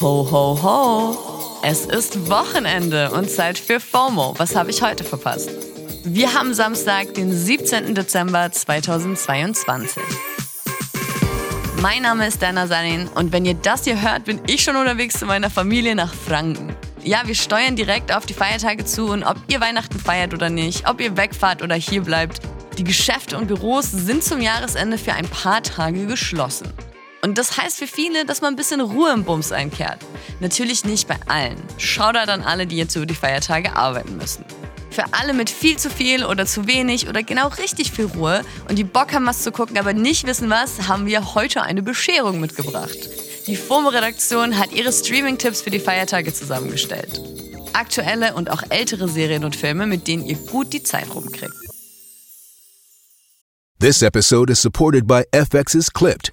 Ho, ho, ho! Es ist Wochenende und Zeit für FOMO. Was habe ich heute verpasst? Wir haben Samstag, den 17. Dezember 2022. Mein Name ist Dana Sanin und wenn ihr das hier hört, bin ich schon unterwegs zu meiner Familie nach Franken. Ja, wir steuern direkt auf die Feiertage zu und ob ihr Weihnachten feiert oder nicht, ob ihr wegfahrt oder hier bleibt, die Geschäfte und Büros sind zum Jahresende für ein paar Tage geschlossen. Und das heißt für viele, dass man ein bisschen Ruhe im Bums einkehrt. Natürlich nicht bei allen. Shoutout an alle, die jetzt über die Feiertage arbeiten müssen. Für alle mit viel zu viel oder zu wenig oder genau richtig viel Ruhe und die Bock haben, was zu gucken, aber nicht wissen was, haben wir heute eine Bescherung mitgebracht. Die FOMO-Redaktion hat ihre Streaming-Tipps für die Feiertage zusammengestellt. Aktuelle und auch ältere Serien und Filme, mit denen ihr gut die Zeit rumkriegt. This episode is supported by FX's Clipped,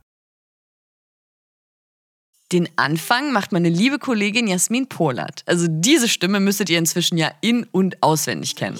Den Anfang macht meine liebe Kollegin Jasmin Polat. Also diese Stimme müsstet ihr inzwischen ja in- und auswendig kennen.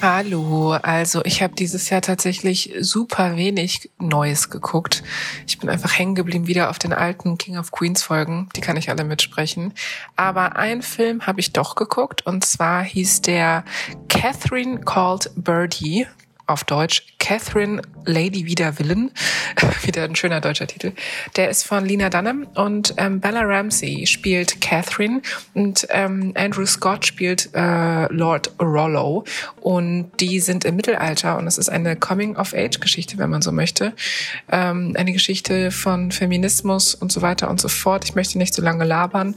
Hallo, also ich habe dieses Jahr tatsächlich super wenig Neues geguckt. Ich bin einfach hängen geblieben wieder auf den alten King of Queens Folgen, die kann ich alle mitsprechen. Aber einen Film habe ich doch geguckt und zwar hieß der Catherine Called Birdie auf Deutsch Catherine Lady Wider Willen, wieder ein schöner deutscher Titel. Der ist von Lena Dunham und ähm, Bella Ramsey spielt Catherine und ähm, Andrew Scott spielt äh, Lord Rollo und die sind im Mittelalter und es ist eine Coming-of-Age-Geschichte, wenn man so möchte. Ähm, eine Geschichte von Feminismus und so weiter und so fort. Ich möchte nicht zu lange labern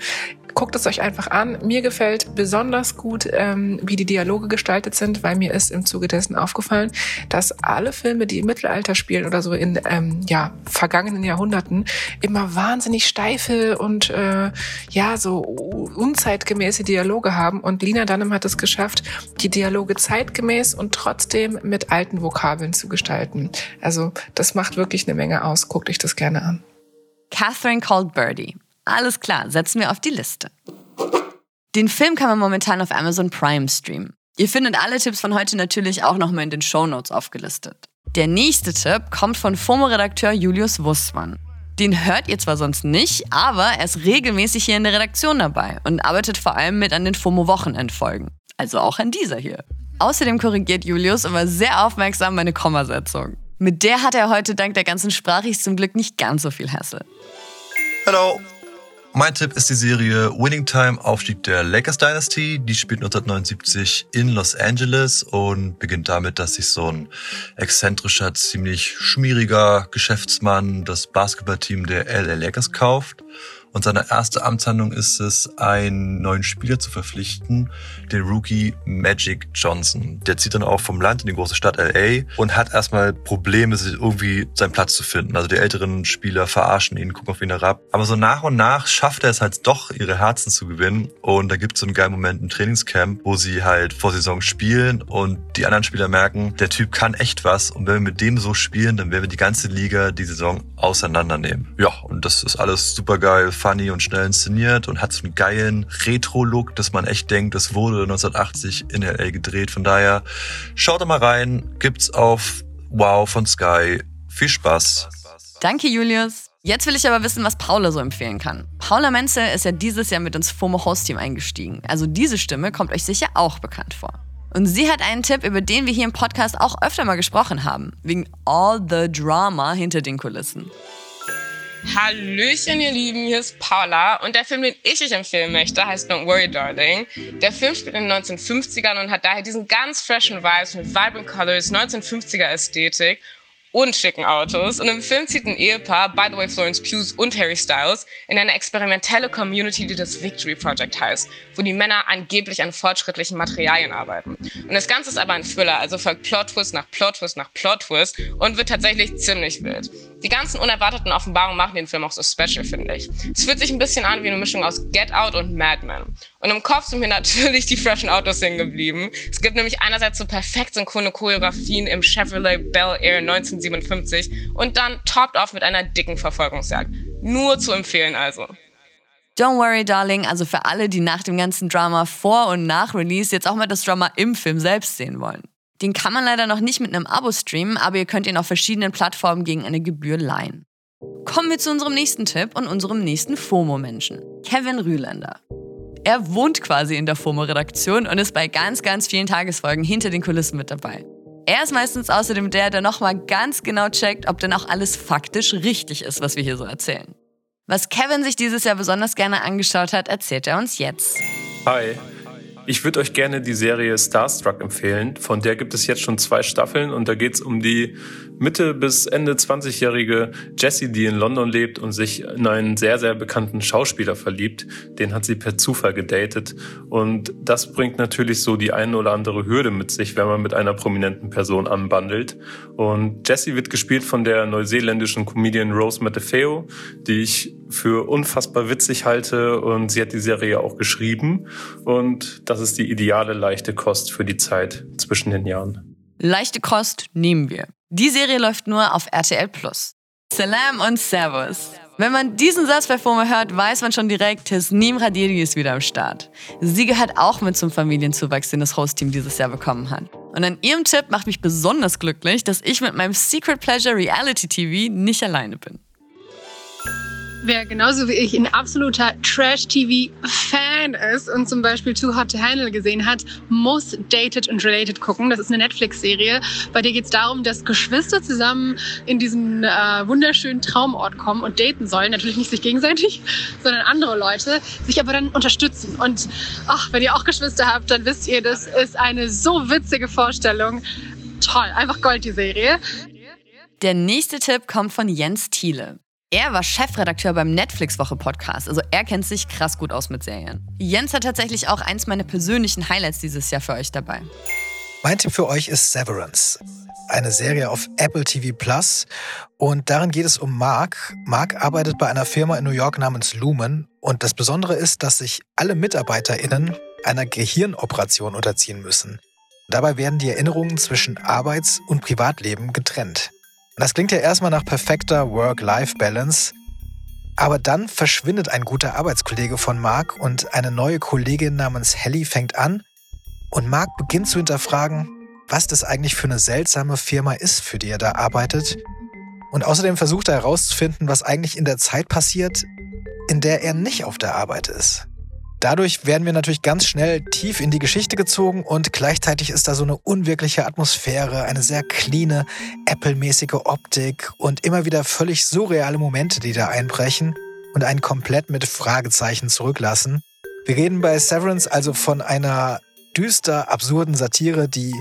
guckt es euch einfach an. Mir gefällt besonders gut, ähm, wie die Dialoge gestaltet sind, weil mir ist im Zuge dessen aufgefallen, dass alle Filme, die im Mittelalter spielen oder so in ähm, ja vergangenen Jahrhunderten, immer wahnsinnig steife und äh, ja so unzeitgemäße Dialoge haben. Und Lina Dunham hat es geschafft, die Dialoge zeitgemäß und trotzdem mit alten Vokabeln zu gestalten. Also das macht wirklich eine Menge aus. Guckt euch das gerne an. Catherine Called Birdie. Alles klar, setzen wir auf die Liste. Den Film kann man momentan auf Amazon Prime streamen. Ihr findet alle Tipps von heute natürlich auch nochmal in den Show Notes aufgelistet. Der nächste Tipp kommt von FOMO-Redakteur Julius Wussmann. Den hört ihr zwar sonst nicht, aber er ist regelmäßig hier in der Redaktion dabei und arbeitet vor allem mit an den FOMO-Wochenendfolgen. Also auch an dieser hier. Außerdem korrigiert Julius immer sehr aufmerksam meine Kommasetzung. Mit der hat er heute dank der ganzen Sprachis zum Glück nicht ganz so viel Hassel. Hallo, mein Tipp ist die Serie Winning Time, Aufstieg der Lakers Dynasty. Die spielt 1979 in Los Angeles und beginnt damit, dass sich so ein exzentrischer, ziemlich schmieriger Geschäftsmann das Basketballteam der LA Lakers kauft und seine erste Amtshandlung ist es, einen neuen Spieler zu verpflichten, den Rookie Magic Johnson. Der zieht dann auch vom Land in die große Stadt LA und hat erstmal Probleme, irgendwie seinen Platz zu finden. Also die älteren Spieler verarschen ihn, gucken auf ihn herab. Aber so nach und nach schafft er es halt doch, ihre Herzen zu gewinnen. Und da gibt es so einen geilen Moment im Trainingscamp, wo sie halt vor Saison spielen und die anderen Spieler merken, der Typ kann echt was. Und wenn wir mit dem so spielen, dann werden wir die ganze Liga die Saison auseinandernehmen. Ja, und das ist alles super geil funny und schnell inszeniert und hat so einen geilen Retro-Look, dass man echt denkt, das wurde 1980 in LA gedreht. Von daher schaut da mal rein, gibt's auf Wow von Sky. Viel Spaß. Danke, Julius. Jetzt will ich aber wissen, was Paula so empfehlen kann. Paula Menzel ist ja dieses Jahr mit ins FOMO Host Team eingestiegen. Also diese Stimme kommt euch sicher auch bekannt vor. Und sie hat einen Tipp, über den wir hier im Podcast auch öfter mal gesprochen haben. Wegen all the drama hinter den Kulissen. Hallöchen, ihr Lieben, hier ist Paula und der Film, den ich euch empfehlen möchte, heißt Don't Worry, Darling. Der Film spielt in den 1950ern und hat daher diesen ganz freshen Vibes mit vibrant Colors, 1950er Ästhetik und schicken Autos. Und im Film zieht ein Ehepaar, by the way Florence Pugh und Harry Styles, in eine experimentelle Community, die das Victory Project heißt, wo die Männer angeblich an fortschrittlichen Materialien arbeiten. Und das Ganze ist aber ein Thriller, also folgt Plot-Twist nach Plot-Twist nach Plot-Twist und wird tatsächlich ziemlich wild. Die ganzen unerwarteten Offenbarungen machen den Film auch so special, finde ich. Es fühlt sich ein bisschen an wie eine Mischung aus Get Out und Mad Men. Und im Kopf sind mir natürlich die freshen Autos hängen geblieben. Es gibt nämlich einerseits so perfekt synchrone Choreografien im Chevrolet Bel Air 1957 und dann topped off mit einer dicken Verfolgungsjagd. Nur zu empfehlen also. Don't worry, darling, also für alle, die nach dem ganzen Drama vor und nach Release jetzt auch mal das Drama im Film selbst sehen wollen. Den kann man leider noch nicht mit einem Abo streamen, aber ihr könnt ihn auf verschiedenen Plattformen gegen eine Gebühr leihen. Kommen wir zu unserem nächsten Tipp und unserem nächsten FOMO-Menschen, Kevin Rühlander. Er wohnt quasi in der FOMO-Redaktion und ist bei ganz, ganz vielen Tagesfolgen hinter den Kulissen mit dabei. Er ist meistens außerdem der, der nochmal ganz genau checkt, ob denn auch alles faktisch richtig ist, was wir hier so erzählen. Was Kevin sich dieses Jahr besonders gerne angeschaut hat, erzählt er uns jetzt. Hi, ich würde euch gerne die Serie Starstruck empfehlen. Von der gibt es jetzt schon zwei Staffeln und da geht es um die Mitte bis Ende 20-jährige Jessie, die in London lebt und sich in einen sehr, sehr bekannten Schauspieler verliebt. Den hat sie per Zufall gedatet. Und das bringt natürlich so die eine oder andere Hürde mit sich, wenn man mit einer prominenten Person anbandelt. Und Jessie wird gespielt von der neuseeländischen Comedian Rose Matafeo, die ich für unfassbar witzig halte und sie hat die Serie auch geschrieben und das ist die ideale leichte Kost für die Zeit zwischen den Jahren. Leichte Kost nehmen wir. Die Serie läuft nur auf RTL Plus. Salam und Servus. Wenn man diesen Satz bei FOMO hört, weiß man schon direkt, Tasnim Radiri ist wieder am Start. Sie gehört auch mit zum Familienzuwachs, den das Host-Team dieses Jahr bekommen hat. Und an ihrem Tipp macht mich besonders glücklich, dass ich mit meinem Secret Pleasure Reality TV nicht alleine bin. Wer genauso wie ich ein absoluter Trash-TV-Fan ist und zum Beispiel Too Hot to Handle gesehen hat, muss Dated and Related gucken. Das ist eine Netflix-Serie. Bei der geht es darum, dass Geschwister zusammen in diesen äh, wunderschönen Traumort kommen und daten sollen. Natürlich nicht sich gegenseitig, sondern andere Leute, sich aber dann unterstützen. Und ach, wenn ihr auch Geschwister habt, dann wisst ihr, das ist eine so witzige Vorstellung. Toll, einfach Gold, die Serie. Der nächste Tipp kommt von Jens Thiele. Er war Chefredakteur beim Netflix-Woche-Podcast, also er kennt sich krass gut aus mit Serien. Jens hat tatsächlich auch eins meiner persönlichen Highlights dieses Jahr für euch dabei. Mein Tipp für euch ist Severance. Eine Serie auf Apple TV Plus. Und darin geht es um Mark. Mark arbeitet bei einer Firma in New York namens Lumen. Und das Besondere ist, dass sich alle MitarbeiterInnen einer Gehirnoperation unterziehen müssen. Dabei werden die Erinnerungen zwischen Arbeits- und Privatleben getrennt. Das klingt ja erstmal nach perfekter Work-Life-Balance. Aber dann verschwindet ein guter Arbeitskollege von Mark und eine neue Kollegin namens Helly fängt an und Mark beginnt zu hinterfragen, was das eigentlich für eine seltsame Firma ist, für die er da arbeitet. Und außerdem versucht er herauszufinden, was eigentlich in der Zeit passiert, in der er nicht auf der Arbeit ist. Dadurch werden wir natürlich ganz schnell tief in die Geschichte gezogen und gleichzeitig ist da so eine unwirkliche Atmosphäre, eine sehr cleane, Apple-mäßige Optik und immer wieder völlig surreale Momente, die da einbrechen und einen komplett mit Fragezeichen zurücklassen. Wir reden bei Severance also von einer düster absurden Satire, die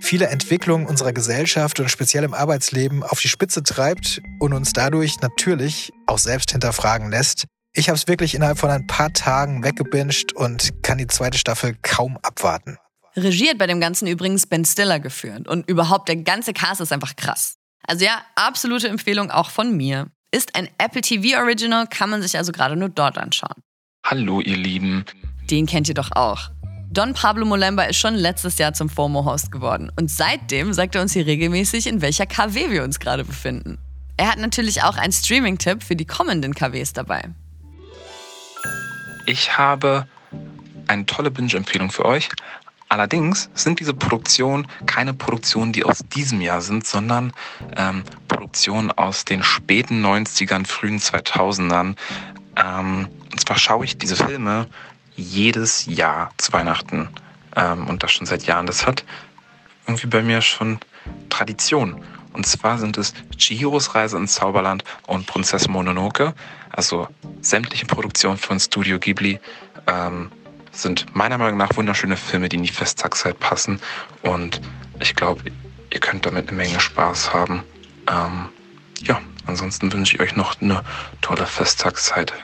viele Entwicklungen unserer Gesellschaft und speziell im Arbeitsleben auf die Spitze treibt und uns dadurch natürlich auch selbst hinterfragen lässt. Ich habe es wirklich innerhalb von ein paar Tagen weggebinged und kann die zweite Staffel kaum abwarten. Regiert bei dem Ganzen übrigens Ben Stiller geführt und überhaupt der ganze Cast ist einfach krass. Also ja, absolute Empfehlung auch von mir. Ist ein Apple TV Original, kann man sich also gerade nur dort anschauen. Hallo ihr Lieben. Den kennt ihr doch auch. Don Pablo Molemba ist schon letztes Jahr zum FOMO-Host geworden und seitdem sagt er uns hier regelmäßig, in welcher KW wir uns gerade befinden. Er hat natürlich auch einen Streaming-Tipp für die kommenden KWs dabei. Ich habe eine tolle Binge-Empfehlung für euch. Allerdings sind diese Produktionen keine Produktionen, die aus diesem Jahr sind, sondern ähm, Produktionen aus den späten 90ern, frühen 2000ern. Ähm, und zwar schaue ich diese Filme jedes Jahr zu Weihnachten ähm, und das schon seit Jahren. Das hat irgendwie bei mir schon Tradition. Und zwar sind es Chihiros Reise ins Zauberland und Prinzessin Mononoke. Also sämtliche Produktionen von Studio Ghibli ähm, sind meiner Meinung nach wunderschöne Filme, die in die Festtagszeit passen. Und ich glaube, ihr könnt damit eine Menge Spaß haben. Ähm, ja, ansonsten wünsche ich euch noch eine tolle Festtagszeit.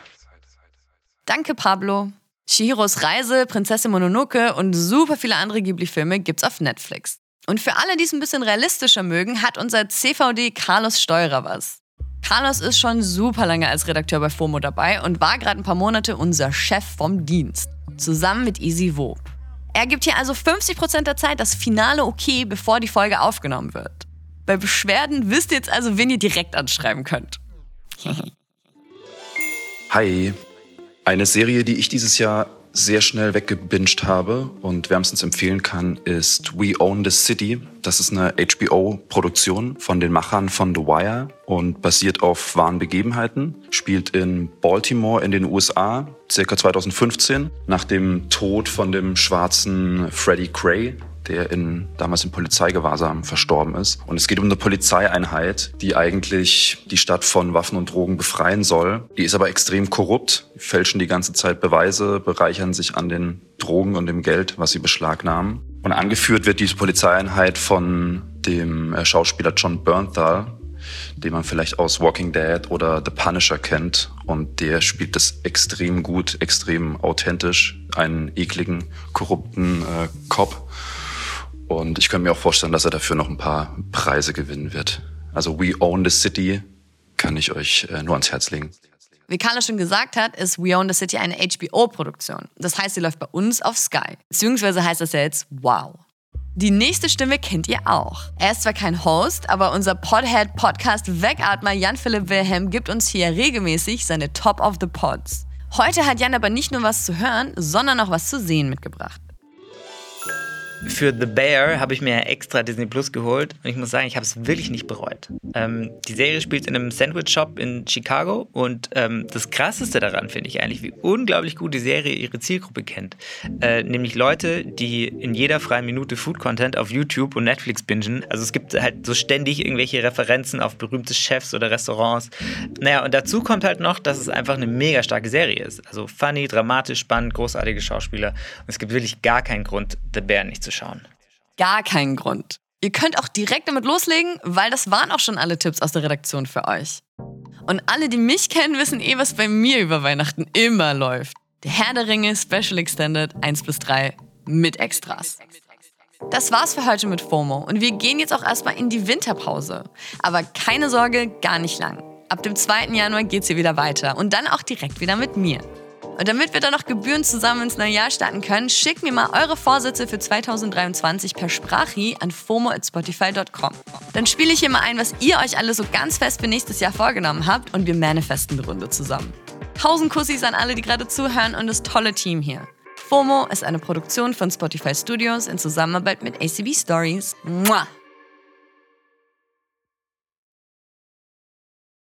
Danke, Pablo. Shihiros Reise, Prinzessin Mononoke und super viele andere Ghibli-Filme gibt's auf Netflix. Und für alle, die es ein bisschen realistischer mögen, hat unser CVD Carlos Steurer was. Carlos ist schon super lange als Redakteur bei FOMO dabei und war gerade ein paar Monate unser Chef vom Dienst. Zusammen mit Easy Wo. Er gibt hier also 50% der Zeit das finale Okay, bevor die Folge aufgenommen wird. Bei Beschwerden wisst ihr jetzt also, wen ihr direkt anschreiben könnt. Hi. Eine Serie, die ich dieses Jahr sehr schnell weggebinged habe und wärmstens empfehlen kann, ist We Own the City. Das ist eine HBO-Produktion von den Machern von The Wire und basiert auf wahren Begebenheiten. Spielt in Baltimore in den USA, circa 2015, nach dem Tod von dem schwarzen Freddie Gray, der in, damals in Polizeigewahrsam verstorben ist. Und es geht um eine Polizeieinheit, die eigentlich die Stadt von Waffen und Drogen befreien soll. Die ist aber extrem korrupt, fälschen die ganze Zeit Beweise, bereichern sich an den Drogen und dem Geld, was sie beschlagnahmen. Und angeführt wird diese Polizeieinheit von dem äh, Schauspieler John Bernthal, den man vielleicht aus Walking Dead oder The Punisher kennt. Und der spielt das extrem gut, extrem authentisch, einen ekligen, korrupten äh, Cop. Und ich könnte mir auch vorstellen, dass er dafür noch ein paar Preise gewinnen wird. Also We Own the City kann ich euch äh, nur ans Herz legen. Wie Carla schon gesagt hat, ist We Own the City eine HBO-Produktion. Das heißt, sie läuft bei uns auf Sky. Beziehungsweise heißt das ja jetzt Wow. Die nächste Stimme kennt ihr auch. Er ist zwar kein Host, aber unser Podhead-Podcast Wegatmer Jan-Philipp Wilhelm gibt uns hier regelmäßig seine Top of the Pods. Heute hat Jan aber nicht nur was zu hören, sondern auch was zu sehen mitgebracht. Für The Bear habe ich mir extra Disney Plus geholt und ich muss sagen, ich habe es wirklich nicht bereut. Ähm, die Serie spielt in einem Sandwich-Shop in Chicago und ähm, das Krasseste daran finde ich eigentlich, wie unglaublich gut die Serie ihre Zielgruppe kennt. Äh, nämlich Leute, die in jeder freien Minute Food-Content auf YouTube und Netflix bingen. Also es gibt halt so ständig irgendwelche Referenzen auf berühmte Chefs oder Restaurants. Naja, und dazu kommt halt noch, dass es einfach eine mega starke Serie ist. Also funny, dramatisch, spannend, großartige Schauspieler. Und es gibt wirklich gar keinen Grund, The Bear nicht zu schauen. Gar keinen Grund. Ihr könnt auch direkt damit loslegen, weil das waren auch schon alle Tipps aus der Redaktion für euch. Und alle, die mich kennen, wissen eh, was bei mir über Weihnachten immer läuft. Der Herr der Ringe Special Extended 1 bis 3 mit Extras. Das war's für heute mit FOMO und wir gehen jetzt auch erstmal in die Winterpause. Aber keine Sorge, gar nicht lang. Ab dem 2. Januar geht's hier wieder weiter und dann auch direkt wieder mit mir. Und damit wir dann noch Gebühren zusammen ins neue Jahr starten können, schickt mir mal eure Vorsätze für 2023 per Sprachi an fomo@spotify.com. Dann spiele ich hier mal ein, was ihr euch alle so ganz fest für nächstes Jahr vorgenommen habt und wir manifesten eine Runde zusammen. Tausend Kussis an alle, die gerade zuhören und das tolle Team hier. FOMO ist eine Produktion von Spotify Studios in Zusammenarbeit mit ACB Stories. Mua!